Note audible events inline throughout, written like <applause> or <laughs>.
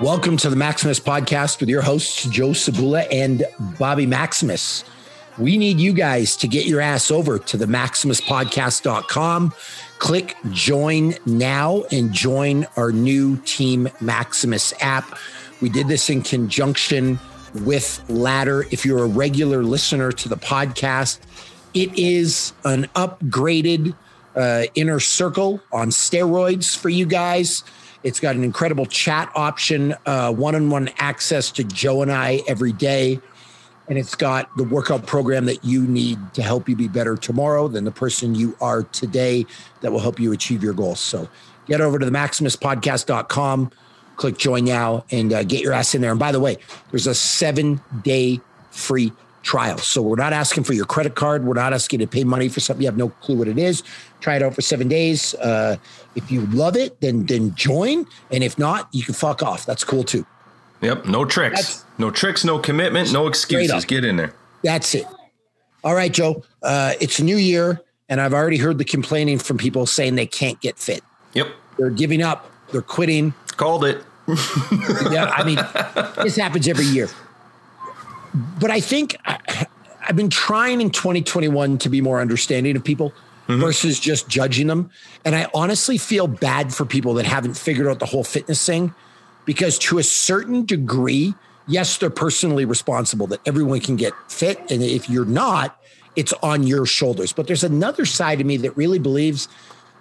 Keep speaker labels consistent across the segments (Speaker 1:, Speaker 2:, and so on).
Speaker 1: Welcome to the Maximus podcast with your hosts, Joe Sabula and Bobby Maximus. We need you guys to get your ass over to the maximuspodcast.com. Click join now and join our new Team Maximus app. We did this in conjunction with Ladder. If you're a regular listener to the podcast, it is an upgraded uh, inner circle on steroids for you guys. It's got an incredible chat option, one on one access to Joe and I every day. And it's got the workout program that you need to help you be better tomorrow than the person you are today that will help you achieve your goals. So get over to the maximuspodcast.com, click join now, and uh, get your ass in there. And by the way, there's a seven day free trial. So we're not asking for your credit card. We're not asking you to pay money for something you have no clue what it is. Try it out for seven days. Uh, if you love it, then then join. And if not, you can fuck off. That's cool too.
Speaker 2: Yep. No tricks.
Speaker 1: That's-
Speaker 2: no tricks. No commitment. No excuses. Get in there.
Speaker 1: That's it. All right, Joe. Uh, it's a new year, and I've already heard the complaining from people saying they can't get fit.
Speaker 2: Yep.
Speaker 1: They're giving up. They're quitting.
Speaker 2: Called it. <laughs>
Speaker 1: yeah, I mean, this happens every year. But I think I, I've been trying in 2021 to be more understanding of people mm-hmm. versus just judging them. And I honestly feel bad for people that haven't figured out the whole fitness thing because to a certain degree, yes, they're personally responsible that everyone can get fit. And if you're not, it's on your shoulders. But there's another side of me that really believes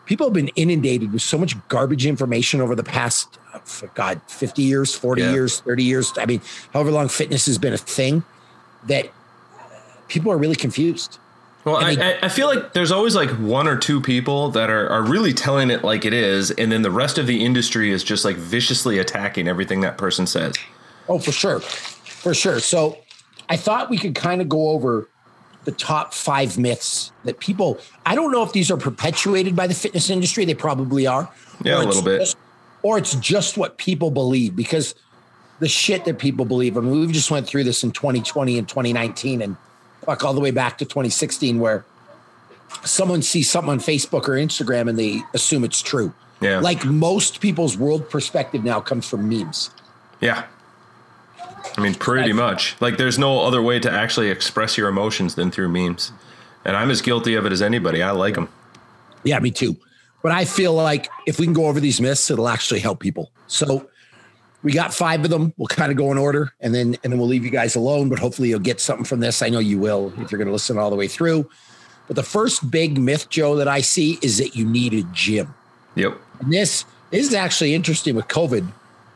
Speaker 1: people have been inundated with so much garbage information over the past, uh, for God, 50 years, 40
Speaker 2: Yeah.
Speaker 1: years, 30 years. I mean, however long fitness has been a thing that people are really confused.
Speaker 2: Well, I, I feel like there's always like one or two people that are, are really telling it like it is, and then the rest of the industry is just like viciously attacking everything that person says.
Speaker 1: Oh, for sure. For sure. So I thought we could kind of go over the top five myths that people, I don't know if these are perpetuated by the fitness industry. They probably are.
Speaker 2: Yeah, a little bit.
Speaker 1: just- or it's just what people believe because the shit that people believe. I mean, we've just went through this in 2020 and 2019 and fuck all the way back to 2016 where someone sees something on Facebook or Instagram and they assume it's true.
Speaker 2: Yeah.
Speaker 1: Like most people's world perspective now comes from memes.
Speaker 2: Yeah. I mean, pretty much. Like, there's no other way to actually express your emotions than through memes. And I'm as guilty of it as anybody. I like them.
Speaker 1: Yeah, me too. But I feel like if we can go over these myths, it'll actually help people. So we got five of them. We'll kind of go in order and then and then we'll leave you guys alone. But hopefully you'll get something from this. I know you will if you're going to listen all the way through. But the first big myth, Joe, that I see is that you need a gym.
Speaker 2: Yep.
Speaker 1: And this, this is actually interesting with COVID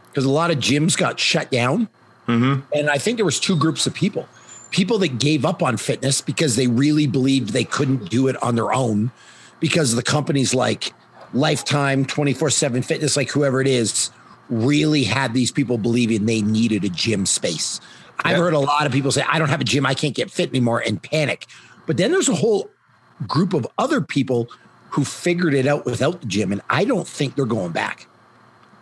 Speaker 1: because a lot of gyms got shut down. Mm-hmm. And I think there was two groups of people. People that gave up on fitness because they really believed they couldn't do it on their own because the companies like Lifetime, 24/7 Fitness, like whoever it is, really had these people believing they needed a gym space. I've heard a lot of people say, I don't have a gym, I can't get fit anymore, and panic. But then there's a whole group of other people who figured it out without the gym, and I don't think they're going back.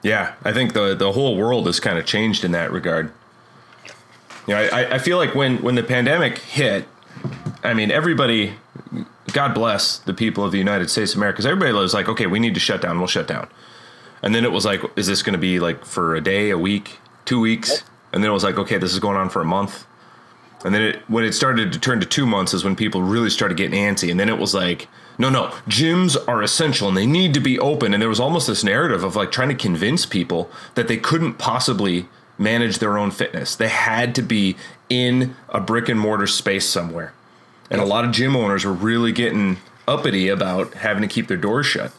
Speaker 2: Yeah, I think the the whole world has kind of changed in that regard. You know, I, I feel like when when the pandemic hit, I mean, everybody, God bless the people of the United States of America, because everybody was like, okay, we need to shut down, we'll shut down. And then it was like, is this going to be like for a day, a week, two weeks? And then it was like, okay, this is going on for a month. And then it, when it started to turn to two months is when people really started getting antsy. And then it was like, no, no, gyms are essential and they need to be open. And there was almost this narrative of like trying to convince people that they couldn't possibly manage their own fitness. They had to be in a brick and mortar space somewhere. And a lot of gym owners were really getting uppity about having to keep their doors shut.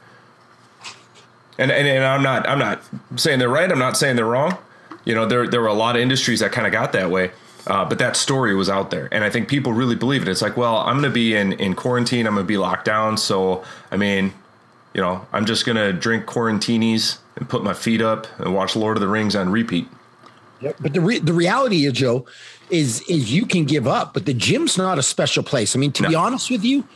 Speaker 2: And, and, and I'm not I'm not saying they're right. I'm not saying they're wrong. You know, there there were a lot of industries that kind of got that way. Uh, but that story was out there, and I think people really believe it. It's like, well, I'm going to be in in quarantine. I'm going to be locked down. So, I mean, you know, I'm just going to drink quarantinis and put my feet up and watch Lord of the Rings on repeat.
Speaker 1: But the re- the reality is, Joe, is is you can give up, but the gym's not a special place. I mean, to be honest with you,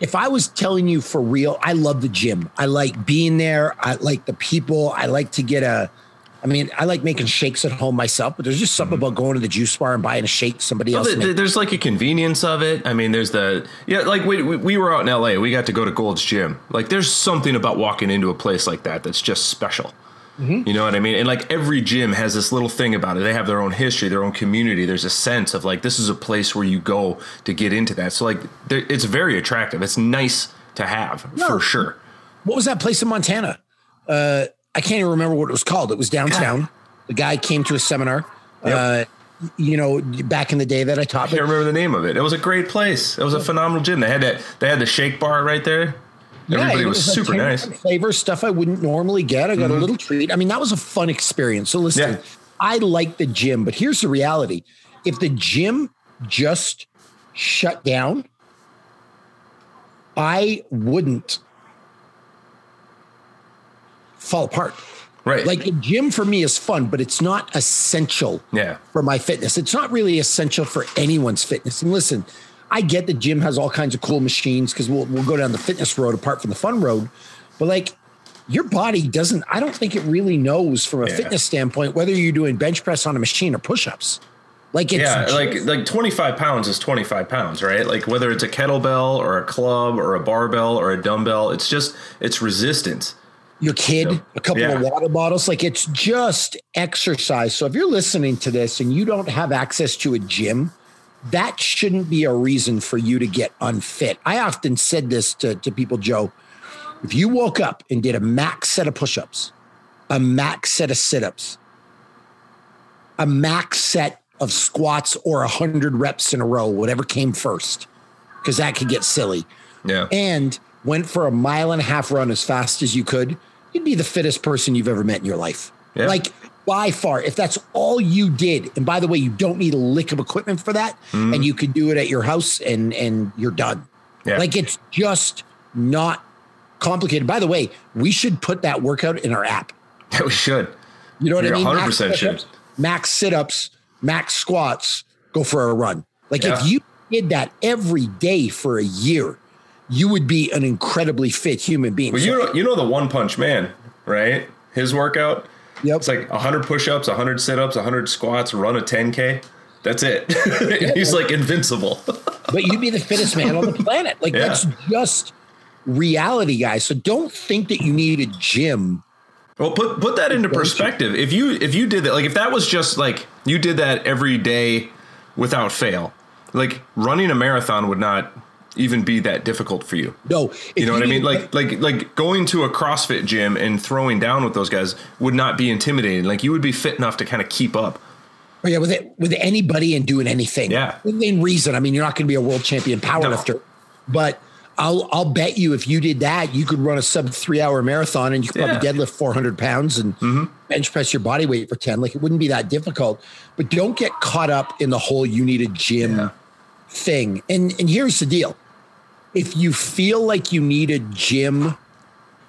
Speaker 1: if I was telling you for real, I love the gym. I like being there. I like the people. I like to get a. I mean, I like making shakes at home myself, but there's just something mm-hmm. about going to the juice bar and buying a shake somebody
Speaker 2: Well,
Speaker 1: else.
Speaker 2: th-
Speaker 1: made.
Speaker 2: th- there's like a convenience of it. I mean, there's the yeah, like we we- we were out in L.A. We got to go to Gold's Gym. Like, there's something about walking into a place like that that's just special. Mm-hmm. You know what I mean? And like every gym has this little thing about it. They have their own history, their own community. There's a sense of like this is a place where you go to get into that. So like it's very attractive. It's nice to have no. for sure.
Speaker 1: What was that place in Montana? Uh, I can't even remember what it was called. It was downtown. The guy came to a seminar. Yep. Uh, you know, back in the day that I taught.
Speaker 2: I can't remember the name of it. It was a great place. It was a phenomenal gym. They had that. They had the shake bar right there. Everybody yeah, was, was super nice.
Speaker 1: Flavor stuff I wouldn't normally get. I got mm-hmm. a little treat. I mean, that was a fun experience. So listen, yeah. I like the gym, but here's the reality: if the gym just shut down, I wouldn't fall apart.
Speaker 2: Right.
Speaker 1: Like the gym for me is fun, but it's not essential
Speaker 2: yeah.
Speaker 1: for my fitness. It's not really essential for anyone's fitness. And listen, I get the gym has all kinds of cool machines because we'll we'll go down the fitness road apart from the fun road. But like your body doesn't, I don't think it really knows from a yeah. fitness standpoint whether you're doing bench press on a machine or push-ups. Like it's
Speaker 2: yeah, like like 25 pounds is 25 pounds, right? Like whether it's a kettlebell or a club or a barbell or a dumbbell, it's just it's resistance
Speaker 1: your kid yep. a couple yeah. of water bottles. Like it's just exercise. So if you're listening to this and you don't have access to a gym, that shouldn't be a reason for you to get unfit. I often said this to, to people, Joe. If you woke up and did a max set of push ups, a max set of sit ups, a max set of squats, or a 100 reps in a row, whatever came first, because that could get silly.
Speaker 2: Yeah.
Speaker 1: And went for a mile and a half run as fast as you could, you'd be the fittest person you've ever met in your life. Yeah. Like by far, if that's all you did, and by the way, you don't need a lick of equipment for that, mm. and you could do it at your house and and you're done. Yeah. Like it's just not complicated. By the way, we should put that workout in our app.
Speaker 2: Yeah, <laughs> we should.
Speaker 1: You know what You're I mean?
Speaker 2: 100 percent should.
Speaker 1: Max sit-ups, max squats, go for a run. Like yeah. if you did that every day for a year, you would be an incredibly fit human being.
Speaker 2: Well, you know, you know the One Punch Man, right? His workout.
Speaker 1: Yep.
Speaker 2: It's like 100 push-ups, 100 sit-ups, 100 squats, run a 10k. That's it. <laughs> He's like invincible. <laughs>
Speaker 1: but you'd be the fittest man on the planet. Like yeah. that's just reality, guys. So don't think that you need a gym.
Speaker 2: Well, put put that into perspective. If you if you did that, like if that was just like you did that every day without fail, like running a marathon would not even be that difficult for you.
Speaker 1: No,
Speaker 2: you know what I mean. Like like like going to a CrossFit gym and throwing down with those guys would not be intimidating. Like you would be fit enough to kind of keep up.
Speaker 1: Oh, yeah, with it, with anybody and doing anything.
Speaker 2: Yeah,
Speaker 1: within reason. I mean, you're not going to be a world champion powerlifter, no. but I'll I'll bet you if you did that, you could run a sub three hour marathon and you could probably deadlift 400 pounds and mm-hmm. bench press your body weight for 10. Like it wouldn't be that difficult. But don't get caught up in the whole you need a gym. Yeah thing. And and here's the deal. If you feel like you need a gym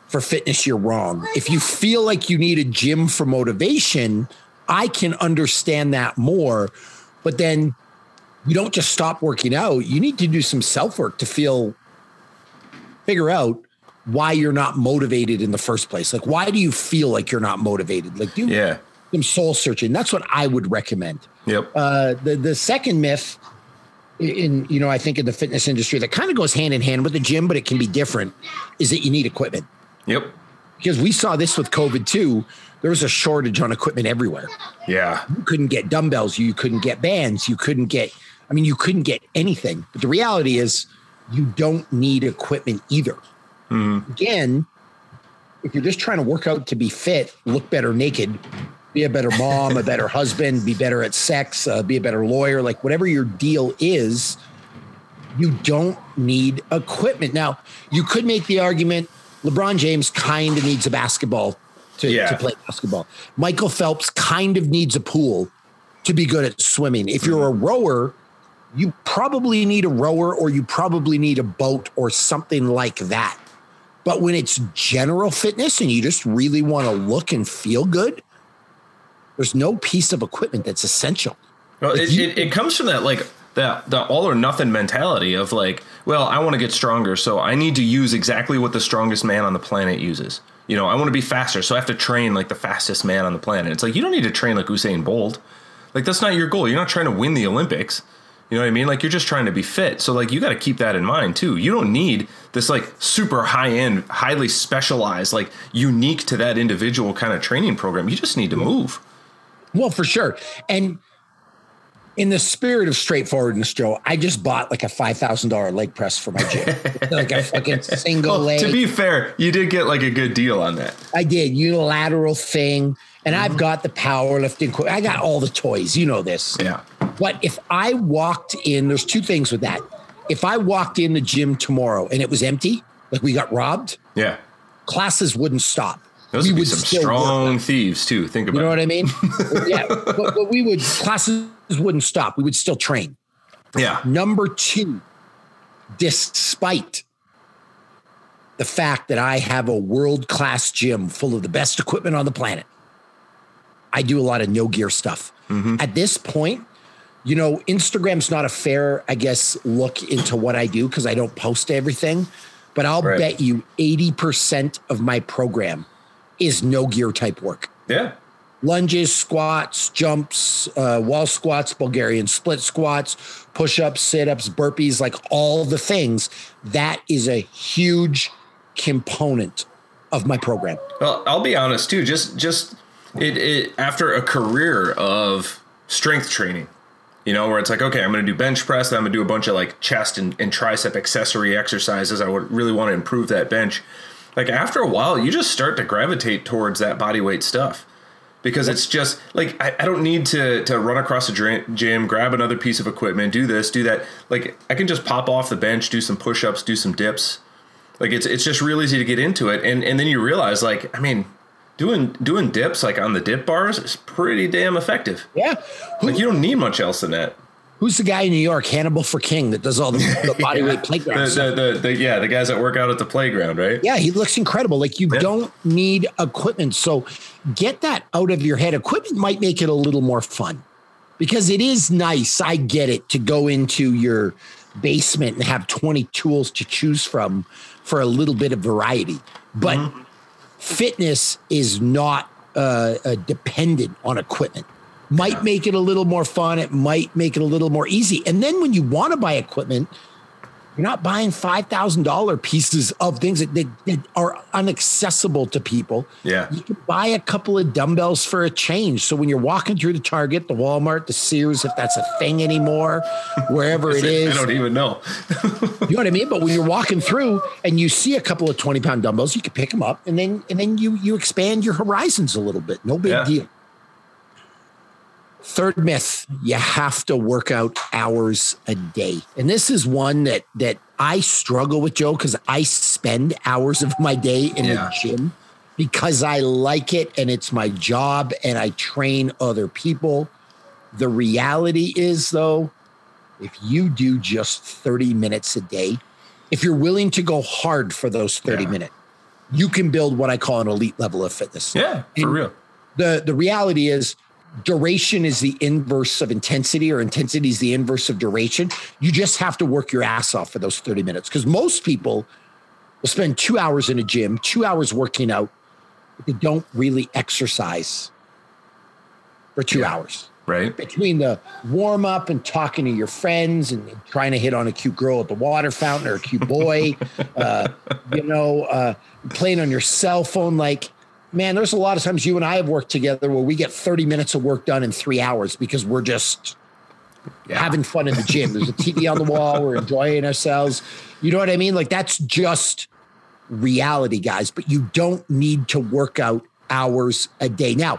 Speaker 1: for fitness, you're wrong. If you feel like you need a gym for motivation, I can understand that more. But then you don't just stop working out. You need to do some self work to feel, figure out why you're not motivated in the first place. Like, why do you feel like you're not motivated? Like, do
Speaker 2: yeah.
Speaker 1: some soul searching. That's what I would recommend.
Speaker 2: Yep.
Speaker 1: Uh, the the second myth in you know I think in the fitness industry that kind of goes hand in hand with the gym, but it can be different. Is that you need equipment?
Speaker 2: Yep.
Speaker 1: Because we saw this with COVID too. There was a shortage on equipment everywhere.
Speaker 2: Yeah.
Speaker 1: You couldn't get dumbbells. You couldn't get bands. You couldn't get. I mean, you couldn't get anything. But the reality is, you don't need equipment either. Mm-hmm. Again, if you're just trying to work out to be fit, look better naked, be a better mom, a better husband, be better at sex, uh, be a better lawyer, like whatever your deal is, you don't need equipment. Now, you could make the argument LeBron James kind of needs a basketball to, yeah. to play basketball. Michael Phelps kind of needs a pool to be good at swimming. If you're a rower, you probably need a rower or you probably need a boat or something like that. But when it's general fitness and you just really want to look and feel good, there's no piece of equipment that's essential.
Speaker 2: Well, it, you, it, it comes from that like that the all or nothing mentality of like, well, I want to get stronger, so I need to use exactly what the strongest man on the planet uses. You know, I want to be faster, so I have to train like the fastest man on the planet. It's like you don't need to train like Usain Bolt. Like that's not your goal. You're not trying to win the Olympics. You know what I mean? Like you're just trying to be fit. So like you got to keep that in mind too. You don't need this like super high end, highly specialized, like unique to that individual kind of training program. You just need to move.
Speaker 1: Well, for sure. And in the spirit of straightforwardness, Joe, I just bought like a five thousand dollar leg press for my gym, <laughs> like a fucking single well, leg.
Speaker 2: To be fair, you did get like a good deal on that.
Speaker 1: I did unilateral thing, and mm-hmm. I've got the powerlifting. I got all the toys. You know this.
Speaker 2: Yeah.
Speaker 1: But if I walked in, there's two things with that. If I walked in the gym tomorrow and it was empty, like we got robbed,
Speaker 2: yeah,
Speaker 1: classes wouldn't stop.
Speaker 2: Those we would be some strong thieves too. Think about. It.
Speaker 1: You know what I mean? <laughs> yeah, but, but we would classes wouldn't stop. We would still train.
Speaker 2: Yeah.
Speaker 1: Number two, despite the fact that I have a world class gym full of the best equipment on the planet, I do a lot of no gear stuff. Mm-hmm. At this point, you know, Instagram's not a fair, I guess, look into what I do because I don't post everything. But I'll right. bet you 80% of my program is no gear type work.
Speaker 2: Yeah.
Speaker 1: Lunges, squats, jumps, uh, wall squats, Bulgarian split squats, push ups, sit ups, burpees, like all the things. That is a huge component of my program.
Speaker 2: Well, I'll be honest too. Just, just it, it after a career of strength training, you know, where it's like, okay, I'm going to do bench press, then I'm going to do a bunch of like chest and, and tricep accessory exercises. I would really want to improve that bench like after a while you just start to gravitate towards that body weight stuff. Because it's just like I, I, don't need to to run across a gym grab another piece of equipment do this do that. Like i can just pop off the bench do some push-ups do some dips. Like it's it's just real easy to get into it. And and then you realize like i mean doing doing dips like on the dip bars is pretty damn effective.
Speaker 1: Yeah.
Speaker 2: Like you don't need much else than that
Speaker 1: Who's the guy in New York, Hannibal for King, that does all the, the <laughs> body weight playground
Speaker 2: the, the, the, yeah, the guys that work out at the playground, right?
Speaker 1: Yeah, he looks incredible. Like you yeah. don't need equipment. So get that out of your head. Equipment might make it a little more fun because it is nice. I get it to go into your basement and have 20 tools to choose from for a little bit of variety. But mm-hmm. fitness is not uh, uh, dependent on equipment might make it a little more fun. It might make it a little more easy. And then when you want to buy equipment, you're not buying five thousand dollar pieces of things that, that, that, are inaccessible to people.
Speaker 2: Yeah,
Speaker 1: you can buy a couple of dumbbells for a change. So when you're walking through the Target, the Walmart, the Sears, if that's a thing anymore, <laughs> wherever it is,
Speaker 2: I don't even know. <laughs>
Speaker 1: you know what I mean? But when you're walking through and you see a couple of twenty pound dumbbells, you can pick them up, and then and then you you expand your horizons a little bit. No big yeah. deal. Third myth, you have to work out hours a day. And this is one that that I struggle with, Joe, because I spend hours of my day in yeah. the gym because I like it and it's my job and I train other people. The reality is though, if you do just 30 minutes a day, if you're willing to go hard for those 30 yeah. minutes, you can build what I call an elite level of fitness.
Speaker 2: Yeah, for and real.
Speaker 1: The the reality is duration is the inverse of intensity or intensity is the inverse of duration. You just have to work your ass off for those 30 minutes because most people will spend two hours in a gym two hours working out but they don't really exercise for two yeah, hours.
Speaker 2: Right.
Speaker 1: Between the warm up and talking to your friends and trying to hit on a cute girl at the water fountain or a cute boy <laughs> uh, you know uh, playing on your cell phone like man, there's a lot of times you and I have worked together where we get 30 minutes of work done in three hours because we're just yeah. having fun in the gym. There's a TV on the wall, we're enjoying ourselves. You know what I mean? Like that's just reality, guys, but you don't need to work out hours a day. Now,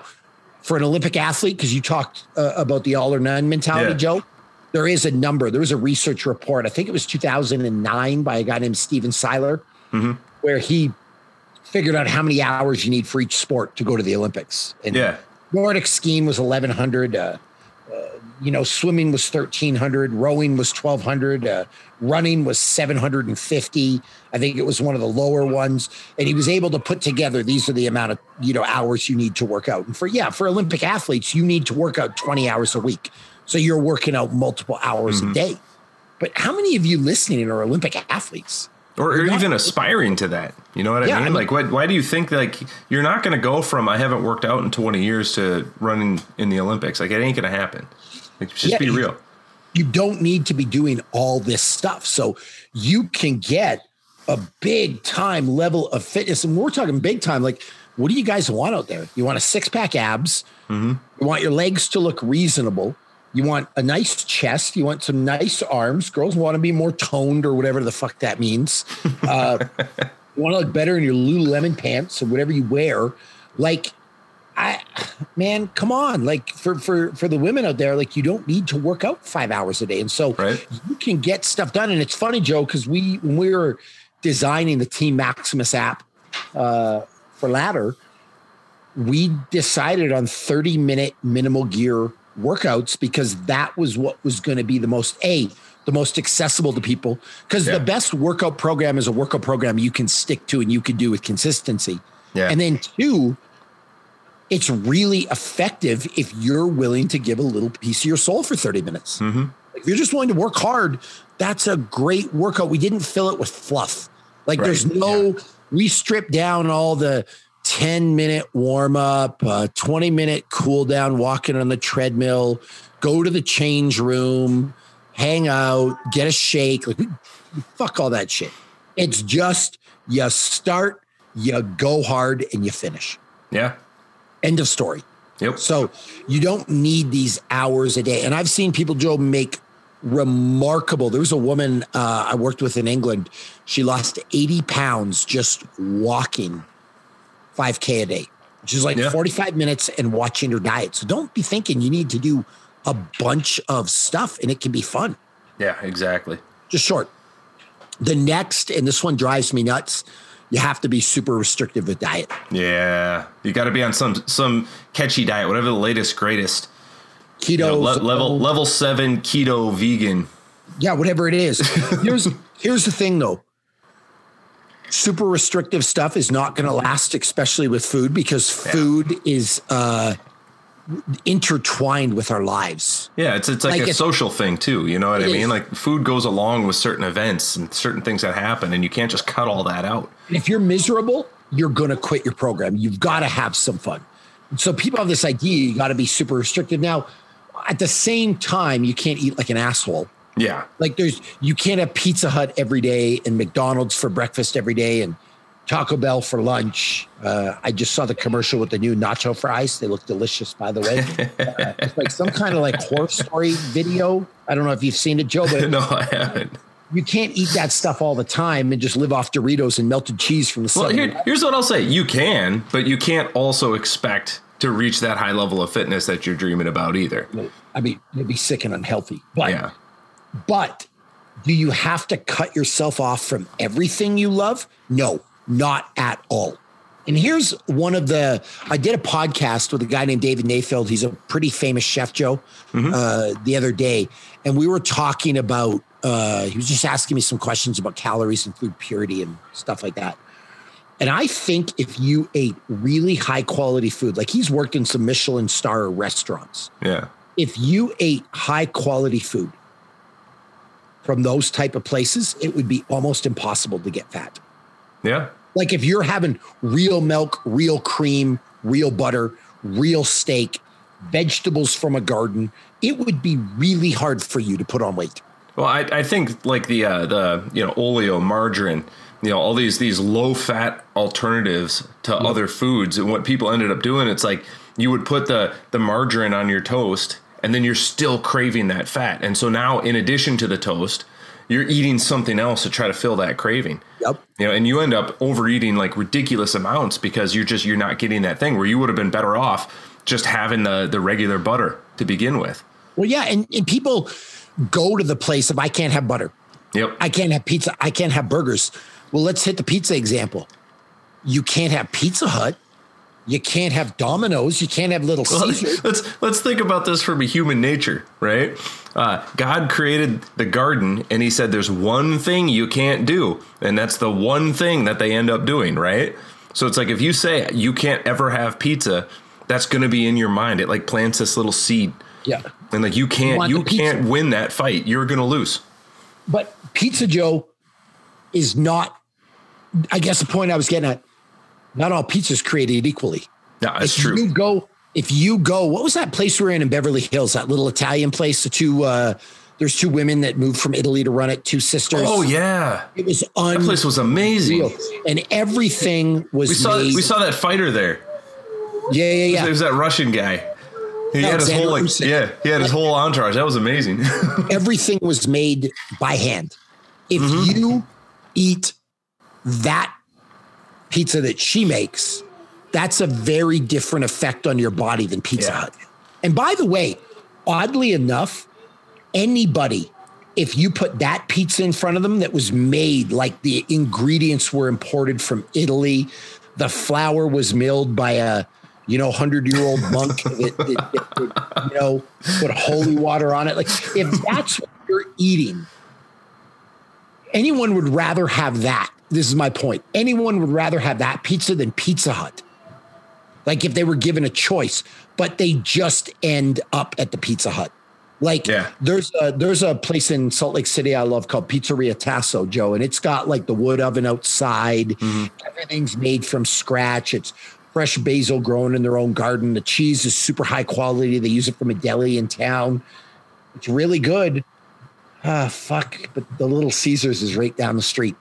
Speaker 1: for an Olympic athlete, because you talked uh, about the all or none mentality, yeah. Joe, there is a number. There was a research report, I think it was 2009 by a guy named Stephen Seiler, mm-hmm. where he figured out how many hours you need for each sport to go to the Olympics.
Speaker 2: And yeah.
Speaker 1: Nordic skiing was 1100. Uh, uh, you know, swimming was 1300, rowing was 1200, uh, running was 750. I think it was one of the lower ones. And he was able to put together these are the amount of, you know, hours you need to work out. And for, yeah, for Olympic athletes, you need to work out 20 hours a week. So you're working out multiple hours mm-hmm. a day. But how many of you listening are Olympic athletes?
Speaker 2: Or, or even aspiring to that. You know what yeah, I, mean? I mean? Like, what, why do you think like you're not going to go from I haven't worked out in 20 years to running in the Olympics? Like, it ain't going to happen. Like, just yeah, be real.
Speaker 1: You don't need to be doing all this stuff. So you can get a big time level of fitness. And we're talking big time. Like, what do you guys want out there? You want a six pack abs. Mm-hmm. You want your legs to look reasonable. You want a nice chest. You want some nice arms. Girls want to be more toned or whatever the fuck that means. <laughs> Uh, you want to look better in your Lululemon pants or whatever you wear. Like, I, man, come on. Like for for for the women out there, like you don't need to work out five hours a day, and so
Speaker 2: right.
Speaker 1: you can get stuff done. And it's funny, Joe, because we when we were designing the Team Maximus app uh, for Ladder, we decided on thirty minute minimal gear workouts because that was what was going to be the most a the most accessible to people because yeah. the best workout program is a workout program you can stick to and you can do with consistency
Speaker 2: yeah.
Speaker 1: and then two it's really effective if you're willing to give a little piece of your soul for 30 minutes
Speaker 2: mm-hmm.
Speaker 1: if you're just willing to work hard that's a great workout we didn't fill it with fluff like right. there's no yeah. we stripped down all the 10 minute warm up, uh, 20 minute cool down, walking on the treadmill, go to the change room, hang out, get a shake. Like, <laughs> fuck all that shit. It's just you start, you go hard, and you finish.
Speaker 2: Yeah.
Speaker 1: End of story.
Speaker 2: Yep.
Speaker 1: So you don't need these hours a day. And I've seen people, Joe, make remarkable. There was a woman uh, I worked with in England. She lost 80 pounds just walking 5K a day, which is like yeah. 45 minutes and watching your diet. So don't be thinking you need to do a bunch of stuff and it can be fun.
Speaker 2: Yeah, exactly.
Speaker 1: Just short. The next, and this one drives me nuts. You have to be super restrictive with diet.
Speaker 2: Yeah, you got to be on some some catchy diet, whatever the latest greatest.
Speaker 1: Keto you
Speaker 2: know, le- level level seven keto vegan.
Speaker 1: Yeah, whatever it is. <laughs> Here's here's the thing though super restrictive stuff is not going to last, especially with food, because food is uh, intertwined with our lives.
Speaker 2: Yeah, it's it's like, like a social thing too. You know what I mean? Is. Like food goes along with certain events and certain things that happen, and you can't just cut all that out.
Speaker 1: If you're miserable, you're going to quit your program. You've got to have some fun. So people have this idea you got to be super restrictive. Now, at the same time, you can't eat like an asshole.
Speaker 2: Yeah.
Speaker 1: Like there's you can't have Pizza Hut every day and McDonald's for breakfast every day and Taco Bell for lunch. Uh, I just saw the commercial with the new nacho fries. They look delicious, by the way. <laughs> uh, it's like some kind of like horror story video. I don't know if you've seen it, Joe, but <laughs>
Speaker 2: no, I haven't.
Speaker 1: You can't eat that stuff all the time and just live off Doritos and melted cheese from the.
Speaker 2: Well, here, here's what I'll say: you can, but you can't also expect to reach that high level of fitness that you're dreaming about either.
Speaker 1: I mean, it'd be sick and unhealthy. But
Speaker 2: yeah
Speaker 1: but do you have to cut yourself off from everything you love? No, not at all. And here's one of the I did a podcast with a guy named David Nayfeld. He's a pretty famous chef, Joe, mm-hmm. uh, the other day. And we were talking about, uh, he was just asking me some questions about calories and food purity and stuff like that. And I think if you ate really high quality food, like he's worked in some Michelin star restaurants.
Speaker 2: Yeah.
Speaker 1: If you ate high quality food, from those type of places, it would be almost impossible to get fat.
Speaker 2: Yeah.
Speaker 1: Like if you're having real milk, real cream, real butter, real steak, vegetables from a garden, it would be really hard for you to put on weight.
Speaker 2: Well, I, I think like the uh, the you know oleo, margarine, you know all these these low fat alternatives to yeah. other foods, and what people ended up doing, it's like you would put the the margarine on your toast, and then you're still craving that fat. And so now, in addition to the toast, you're eating something else to try to fill that craving.
Speaker 1: Yep.
Speaker 2: You know, and you end up overeating like ridiculous amounts because you're just you're not getting that thing where you would have been better off just having the the regular butter to begin with.
Speaker 1: Well, yeah, and, and people go to the place of I can't have butter.
Speaker 2: Yep.
Speaker 1: I can't have pizza. I can't have burgers. Well, let's hit the pizza example. You can't have Pizza Hut you can't have Domino's. You can't have Little well,
Speaker 2: Let's let's think about this from a human nature, right? Uh, God created the garden, and He said there's one thing you can't do, and that's the one thing that they end up doing, right? So it's like if you say you can't ever have pizza, that's going to be in your mind. It like plants this little seed.
Speaker 1: Yeah.
Speaker 2: And like you can't you, you can't win that fight. You're going to lose.
Speaker 1: But Pizza Joe is not. I guess the point I was getting at not all pizzas created equally.
Speaker 2: Yeah, that's
Speaker 1: if
Speaker 2: true.
Speaker 1: You go if you go. What was that place we were in in Beverly Hills? That little Italian place. The two uh, There's two women that moved from Italy to run it, two sisters.
Speaker 2: Oh yeah,
Speaker 1: it was
Speaker 2: that place was amazing,
Speaker 1: and everything was.
Speaker 2: We saw
Speaker 1: made,
Speaker 2: we saw that fighter there.
Speaker 1: Yeah, yeah, yeah.
Speaker 2: It was that Russian guy. He had his whole like, yeah, he had his whole entourage. That was amazing. <laughs>
Speaker 1: everything was made by hand. If mm-hmm. you eat that pizza that she makes, that's a very different effect on your body than Pizza yeah. Hut. And by the way, oddly enough, anybody, if you put that pizza in front of them that was made like the ingredients were imported from Italy, the flour was milled by a you know, hundred year old monk that, that, that, you know, put holy water on it. Like, if that's what you're eating, anyone would rather have that. This is my point. Anyone would rather have that pizza than Pizza Hut. Like, if they were given a choice, but they just end up at the Pizza Hut. Like yeah. there's a there's a place in Salt Lake City I love called Pizzeria Tasso, Joe, and it's got like the wood oven outside. Mm-hmm. Everything's made from scratch. It's fresh basil grown in their own garden. The cheese is super high quality. They use it from a deli in town. It's really good. Ah, fuck. But the Little Caesars is right down the street.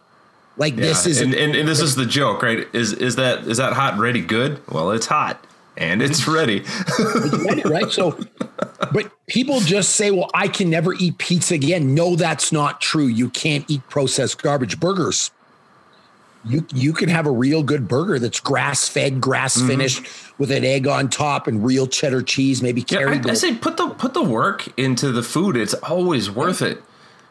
Speaker 1: Like yeah. this is,
Speaker 2: and, and, and, this is the joke, right? Is is that is that hot and ready good? Well, it's hot and it's <laughs> ready. it's
Speaker 1: ready, right? So, but people just say, "Well, I can never eat pizza again." No, that's not true. You can't eat processed garbage burgers you you can have a real good burger that's grass fed, grass finished mm-hmm. with an egg on top and real cheddar cheese, maybe carry.
Speaker 2: Yeah, I, I, say put the put the work into the food. It's always worth it.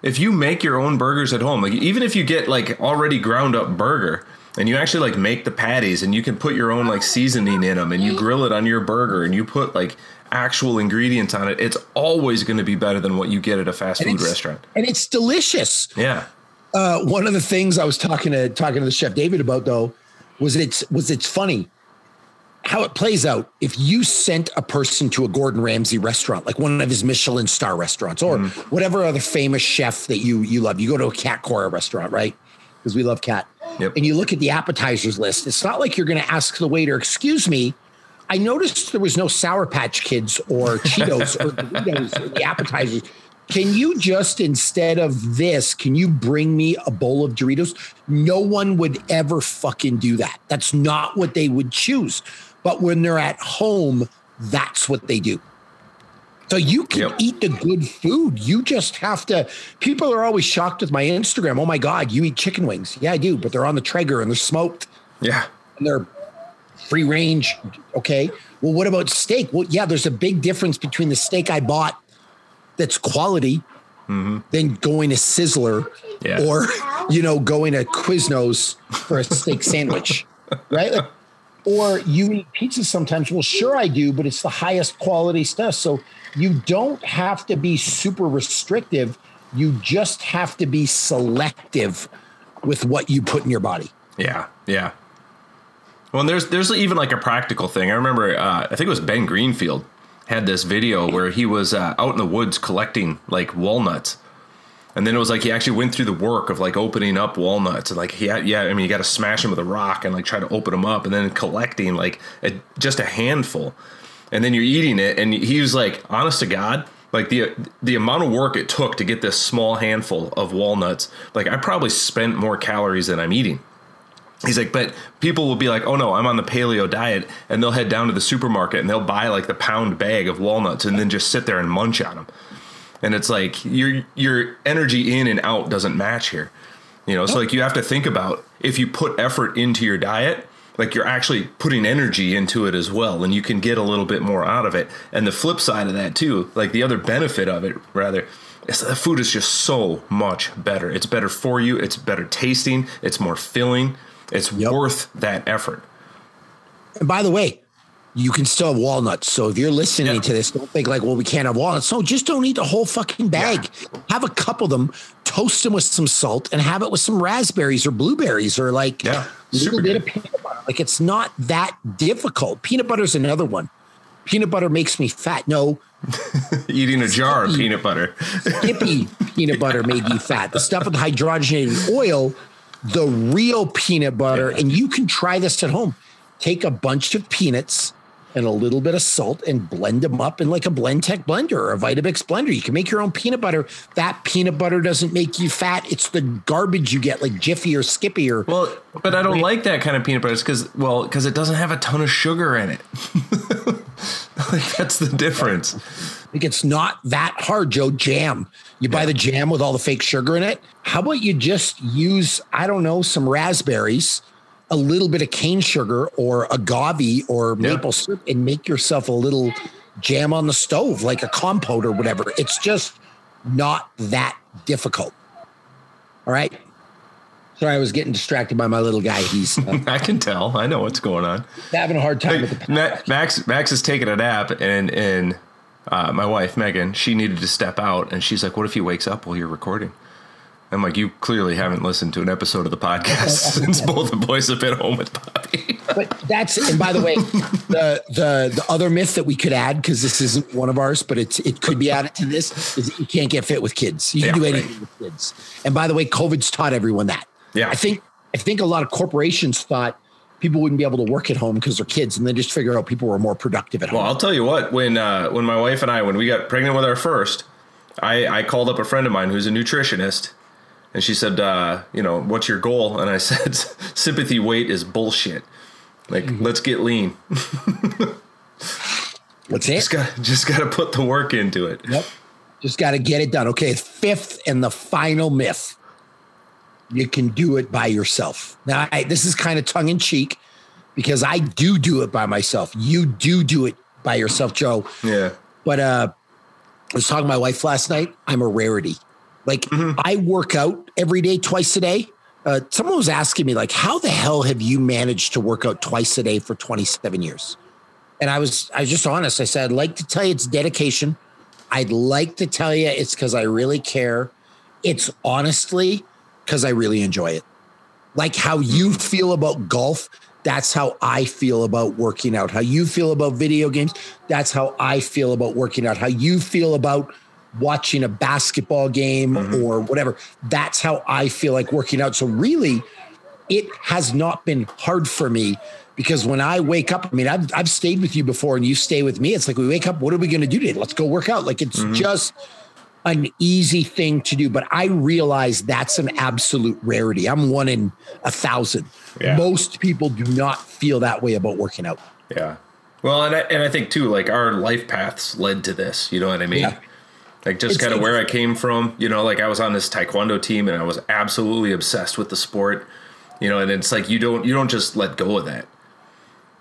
Speaker 2: If you make your own burgers at home, like even if you get like already ground up burger and you actually like make the patties and you can put your own like seasoning in them and you grill it on your burger and you put like actual ingredients on it, it's always going to be better than what you get at a fast food restaurant.
Speaker 1: And it's delicious.
Speaker 2: Yeah.
Speaker 1: Uh, one of the things I was talking to talking to the chef David about though was it's was it's funny how it plays out if you sent a person to a Gordon Ramsay restaurant, like one of his Michelin star restaurants, or mm. whatever other famous chef that you you love. You go to a Cat Cora restaurant, right? Because we love cat. Yep. And you look at the appetizers list. It's not like you're going to ask the waiter, "Excuse me, I noticed there was no Sour Patch Kids or Cheetos or <laughs> Doritos in the appetizers. Can you just instead of this, can you bring me a bowl of Doritos? No one would ever fucking do that. That's not what they would choose. But when they're at home, that's what they do. So you can yep. eat the good food. You just have to. People are always shocked with my Instagram. Oh my God, you eat chicken wings. Yeah, I do, but they're on the Traeger and they're smoked.
Speaker 2: Yeah.
Speaker 1: And they're free range. Okay. Well, what about steak? Well, yeah, there's a big difference between the steak I bought that's quality mm-hmm. than going to Sizzler yeah. or, <laughs> you know, going to Quiznos for a steak sandwich, right? Like, or you eat pizza sometimes. Well, sure I do, but it's the highest quality stuff. So you don't have to be super restrictive. You just have to be selective with what you put in your body.
Speaker 2: Yeah, yeah. Well, there's there's even like a practical thing. I remember, uh, I think it was Ben Greenfield had this video where he was uh, out in the woods collecting like walnuts. And then it was like he actually went through the work of like opening up walnuts and like he had, yeah, I mean, you got to smash them with a rock and like try to open them up and then collecting like a, just a handful. And then you're eating it. And he was like, honest to God, like the the amount of work it took to get this small handful of walnuts, like I probably spent more calories than I'm eating. He's like, but people will be like, oh no, I'm on the paleo diet. And they'll head down to the supermarket and they'll buy like the pound bag of walnuts and then just sit there and munch on them. And it's like your your energy in and out doesn't match here. You know, so like you have to think about if you put effort into your diet, like you're actually putting energy into it as well and you can get a little bit more out of it. And the flip side of that too, like the other benefit of it rather is the food is just so much better. It's better for you, it's better tasting, it's more filling it's yep. worth that effort.
Speaker 1: And by the way, you can still have walnuts. So if you're listening yeah. to this, don't think like, well, we can't have walnuts. No, just don't eat the whole fucking bag. Yeah. Have a couple of them, toast them with some salt, and have it with some raspberries or blueberries or like yeah, a little bit of peanut butter. Like it's not that difficult. Peanut butter is another one. Peanut butter makes me fat. No. <laughs>
Speaker 2: Eating a jar of peanut butter.
Speaker 1: Skippy <laughs> peanut butter made you fat. The stuff with hydrogenated oil the real peanut butter. And you can try this at home. Take a bunch of peanuts, and a little bit of salt and blend them up in like a Blendtec blender or a Vitamix blender. You can make your own peanut butter. That peanut butter doesn't make you fat. It's the garbage you get like Jiffy or Skippy or
Speaker 2: Well, but I don't like that kind of peanut butter because well, because it doesn't have a ton of sugar in it. <laughs> like that's the difference.
Speaker 1: like it's not that hard, Joe. Jam. You buy the jam with all the fake sugar in it. How about you just use, I don't know, some raspberries, a little bit of cane sugar or agave or
Speaker 2: Yeah.
Speaker 1: maple syrup and make yourself a little jam on the stove, like a compote or whatever. It's just not that difficult. All right. Sorry, I was getting distracted by my little guy. He's uh, <laughs>
Speaker 2: I can tell. I know what's going on.
Speaker 1: having a hard time with the
Speaker 2: Ma- Max Max is taking a nap, and and uh, my wife Megan, she needed to step out, and she's like, "What if he wakes up while you're recording?" I'm like, "You clearly haven't listened to an episode of the podcast <laughs> since both the boys have been home with Bobby."
Speaker 1: But that's and by the way, the the the other myth that we could add because this isn't one of ours, but it's it could be added to this is that you can't get fit with kids. You can
Speaker 2: Yeah,
Speaker 1: do
Speaker 2: right.
Speaker 1: anything with kids. And by the way, COVID's taught everyone that.
Speaker 2: Yeah.
Speaker 1: I think I think a lot of corporations thought people wouldn't be able to work at home because they're kids, and they just figured out people were more productive at
Speaker 2: Well,
Speaker 1: home.
Speaker 2: Well, I'll tell you what. When uh, when my wife and I, when we got pregnant with our first, I, I called up a friend of mine who's a nutritionist, and she said, uh, "You know, what's your goal?" And I <laughs> said, "Sympathy weight is bullshit. Like, let's get lean. <laughs>
Speaker 1: What's it?
Speaker 2: Just got just got to put the work into it."
Speaker 1: Yep. Just got to get it done. Okay. Fifth and the final myth you can do it by yourself. Now, I, this is kind of tongue in cheek because I do do it by myself. You do do it by yourself, Joe.
Speaker 2: Yeah.
Speaker 1: But uh, I was talking to my wife last night. I'm a rarity. Like I work out every day, twice a day. Uh, someone was asking me, like, how the hell have you managed to work out twice a day for 27 years? And I was, I was just honest. I said, I'd like to tell you it's dedication. I'd like to tell you it's because I really care. It's honestly because I really enjoy it. Like how you feel about golf, that's how I feel about working out. How you feel about video games, that's how I feel about working out. How you feel about watching a basketball game mm-hmm. or whatever, that's how I feel like working out. So, really, it has not been hard for me because when I wake up, I mean, I've, I've stayed with you before and you stay with me. It's like we wake up, what are we going to do today? Let's go work out. Like it's mm-hmm. just an easy thing to do. But I realize that's an absolute rarity. I'm one in a thousand.
Speaker 2: Yeah.
Speaker 1: Most people do not feel that way about working out.
Speaker 2: Yeah. Well, and I, and I think too, like our life paths led to this. You know what I mean?
Speaker 1: Yeah.
Speaker 2: Like just kind of where I came from. You know, like I was on this taekwondo team, and I was absolutely obsessed with the sport. You know, and it's like you don't you don't just let go of that.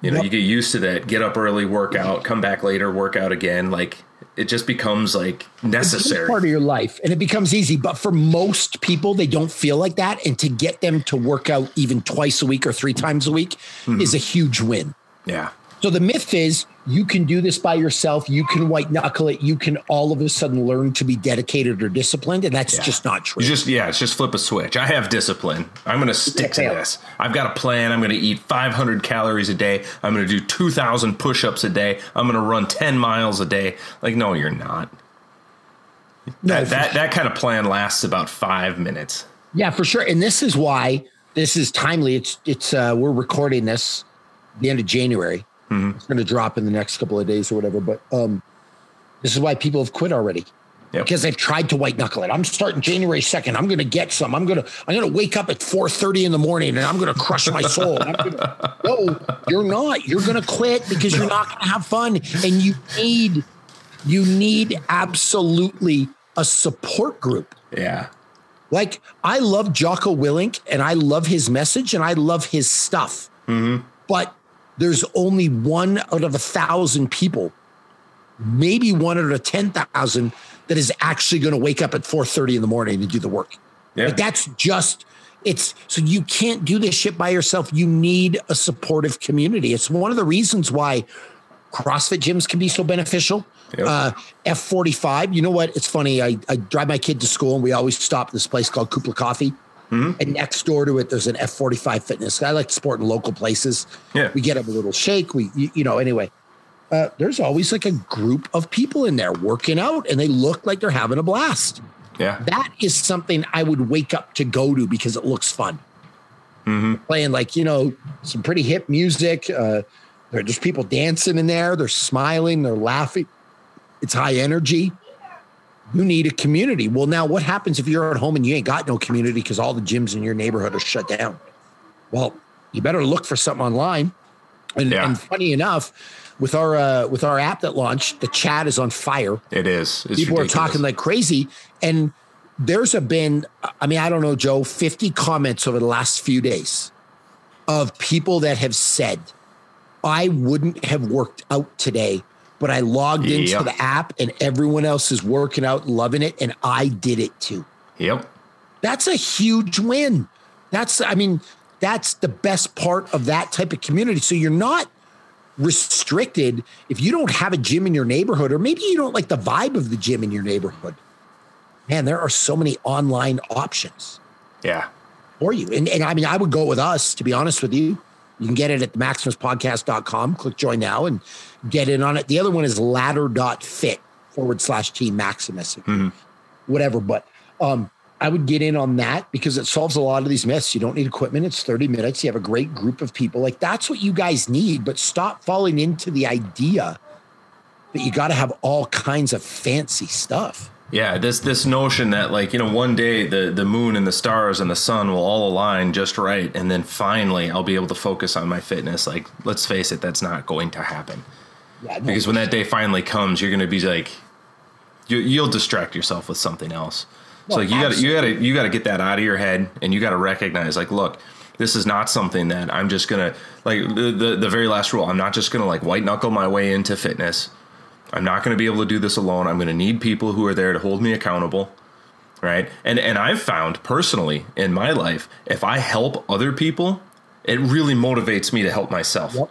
Speaker 2: You know,
Speaker 1: Yep.
Speaker 2: you get used to that. Get up early, work out, come back later, work out again. Like it just becomes like
Speaker 1: It's
Speaker 2: necessary.
Speaker 1: part of your life and it becomes easy. But for most people, they don't feel like that. And to get them to work out even twice a week or three times a week mm-hmm. is a huge win.
Speaker 2: Yeah.
Speaker 1: So the myth is you can do this by yourself. You can white knuckle it. You can all of a sudden learn to be dedicated or disciplined. And that's just not true.
Speaker 2: You just yeah, it's just flip a switch. I have discipline. I'm going to stick to this. I've got a plan. I'm going to eat 500 calories a day. I'm going to do 2,000 push-ups a day. I'm going to run 10 miles a day. Like no, you're not.
Speaker 1: no,
Speaker 2: That that, that kind of plan lasts about five minutes.
Speaker 1: Yeah, for sure. And this is why this is timely. It's it's uh we're recording this the end of January. It's going to drop in the next couple of days or whatever. But um, this is why people have quit already
Speaker 2: Yep.
Speaker 1: because they've tried to white knuckle it. I'm starting January second. I'm going to get some. I'm going to I'm going to wake up at 4:30 in the morning and I'm going to crush my soul. Gonna, <laughs> no, you're not. You're going to quit because you're not going to have fun. And you need you need absolutely a support group.
Speaker 2: Yeah.
Speaker 1: Like I love Jocko Willink and I love his message and I love his stuff. But there's only one out of a thousand people, maybe one out of ten thousand, that is actually going to wake up at 4:30 in the morning to do the work.
Speaker 2: Yeah.
Speaker 1: Like that's just it's so you can't do this shit by yourself. You need a supportive community. It's one of the reasons why CrossFit gyms can be so beneficial.
Speaker 2: Yep.
Speaker 1: Uh, F45. You know what? It's funny. I, I drive my kid to school and we always stop at this place called Kupla Coffee.
Speaker 2: Mm-hmm.
Speaker 1: And next door to it, there's an F45 fitness. I like to sport in local places.
Speaker 2: Yeah.
Speaker 1: We get them a little shake. We, you, you know, anyway, uh, there's always like a group of people in there working out and they look like they're having a blast.
Speaker 2: Yeah.
Speaker 1: That is something I would wake up to go to because it looks fun.
Speaker 2: Mm-hmm.
Speaker 1: Playing like, you know, some pretty hip music, uh, There's people dancing in there. They're smiling. They're laughing. It's high energy. You need a community. Well, now what happens if you're at home and you ain't got no community because all the gyms in your neighborhood are shut down? Well, you better look for something online. And,
Speaker 2: Yeah.
Speaker 1: and funny enough, with our uh, with our app that launched, the chat is on fire
Speaker 2: It is. It's
Speaker 1: people
Speaker 2: ridiculous.
Speaker 1: are talking like crazy and there's a been i mean i don't know joe 50 comments over the last few days of people that have said i wouldn't have worked out today but i logged into the app and everyone else is working out loving it and i did it too.
Speaker 2: Yep.
Speaker 1: that's a huge win. That's i mean that's the best part of that type of community. So you're not restricted. If you don't have a gym in your neighborhood or maybe you don't like the vibe of the gym in your neighborhood man there are so many online options
Speaker 2: Yeah.
Speaker 1: for you. And, and i mean i would go with us to be honest with you you can get it at the maximuspodcast.com click join now and get in on it the other one is ladder.fit forward slash team maximus whatever but um I would get in on that because it solves a lot of these myths. You don't need equipment. It's 30 minutes. You have a great group of people. Like that's what you guys need, but stop falling into the idea that you got to have all kinds of fancy stuff.
Speaker 2: Yeah, this this notion that like you know one day the the moon and the stars and the sun will all align just right, and then finally I'll be able to focus on my fitness. Like, let's face it, that's not going to happen
Speaker 1: Yeah, no,
Speaker 2: because when that day finally comes, you're going to be like, you, you'll distract yourself with something else. So like, you got to you got to you got to get that out of your head, and you got to recognize like, look, this is not something that I'm just gonna like the, the the very last rule. I'm not just gonna like white knuckle my way into fitness. I'm not going to be able to do this alone. I'm going to need people who are there to hold me accountable, right? And and I've found personally in my life, if I help other people, it really motivates me to help myself.
Speaker 1: Yep.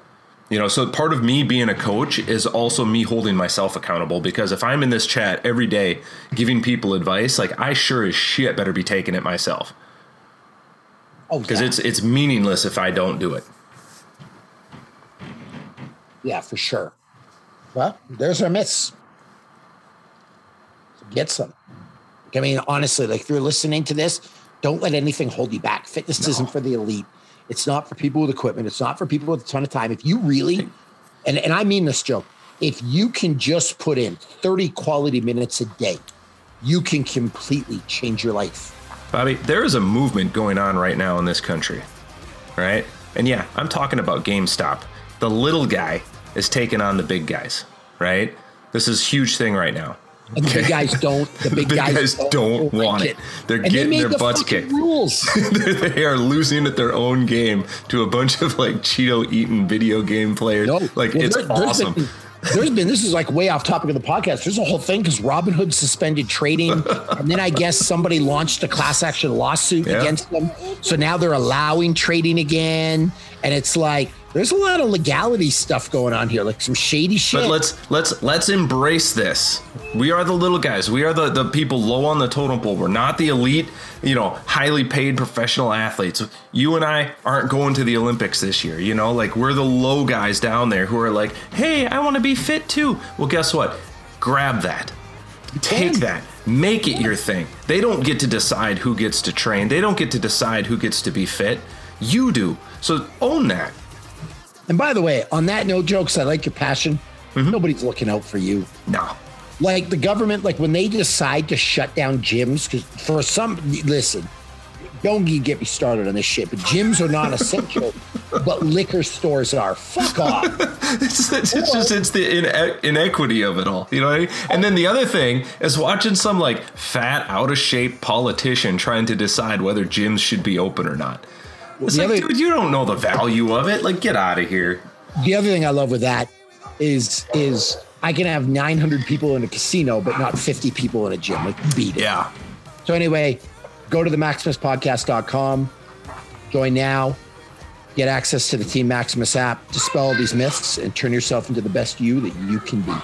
Speaker 2: You know, so part of me being a coach is also me holding myself accountable because if I'm in this chat every day giving people advice, like I sure as shit better be taking it myself
Speaker 1: oh,
Speaker 2: because
Speaker 1: yeah.
Speaker 2: it's it's meaningless if I don't do it.
Speaker 1: yeah, for sure. Well, there's our myths. So get some. I mean, honestly, like if you're listening to this, don't let anything hold you back. Fitness isn't for the elite. It's not for people with equipment. It's not for people with a ton of time. If you really, and, and I mean this, Joe, if you can just put in 30 quality minutes a day, you can completely change your life.
Speaker 2: Bobby, there is a movement going on right now in this country, right? And yeah, I'm talking about GameStop. The little guy is taking on the big guys, right? This is a huge thing right now.
Speaker 1: And the big guys don't. The big, <laughs>
Speaker 2: big
Speaker 1: guys,
Speaker 2: guys don't
Speaker 1: like
Speaker 2: want it. They're
Speaker 1: And
Speaker 2: getting
Speaker 1: made
Speaker 2: their
Speaker 1: the
Speaker 2: butts kicked.
Speaker 1: Rules. <laughs>
Speaker 2: they are losing at their own game to a bunch of like Cheeto eating video game players.
Speaker 1: No,
Speaker 2: like
Speaker 1: well,
Speaker 2: it's
Speaker 1: there-
Speaker 2: awesome.
Speaker 1: Been, there's been this is like way off topic of the podcast. There's a whole thing because Robinhood suspended trading, <laughs> and then I guess somebody launched a class action lawsuit
Speaker 2: Yeah.
Speaker 1: against them. So now they're allowing trading again, and it's like there's a lot of legality stuff going on here, like some shady shit.
Speaker 2: But let's let's let's embrace this. We are the little guys. We are the, the people low on the totem pole. We're not the elite, you know, highly paid professional athletes. You and I aren't going to the Olympics this year, you know? Like we're the low guys down there who are like, "Hey, I want to be fit too." Well, guess what? Grab that. Take that. Make it your thing. They don't get to decide who gets to train. They don't get to decide who gets to be fit. You do. So own that.
Speaker 1: And by the way, on that note, jokes, I like your passion.
Speaker 2: Mm-hmm.
Speaker 1: Nobody's looking out for you.
Speaker 2: No.
Speaker 1: like the government, like when they decide to shut down gyms, because for some, listen, don't get me started on this shit, but gyms are not essential, <laughs> but liquor stores are. Fuck off.
Speaker 2: It's, <laughs> it's, it's just it's the ine- inequity of it all, you know. What I mean? And then the other thing is watching some like fat, out of shape politician trying to decide whether gyms should be open or not. It's
Speaker 1: the
Speaker 2: like,
Speaker 1: other-
Speaker 2: dude, you don't know the value of it. Like, get out of here.
Speaker 1: The other thing I love with that is is I can have 900 people in a casino, but not 50 people in a gym. Like beat it.
Speaker 2: Yeah,
Speaker 1: So anyway, go to the maximuspodcast.com, join now, get access to the Team Maximus app, dispel these myths, and turn yourself into the best you that you can be.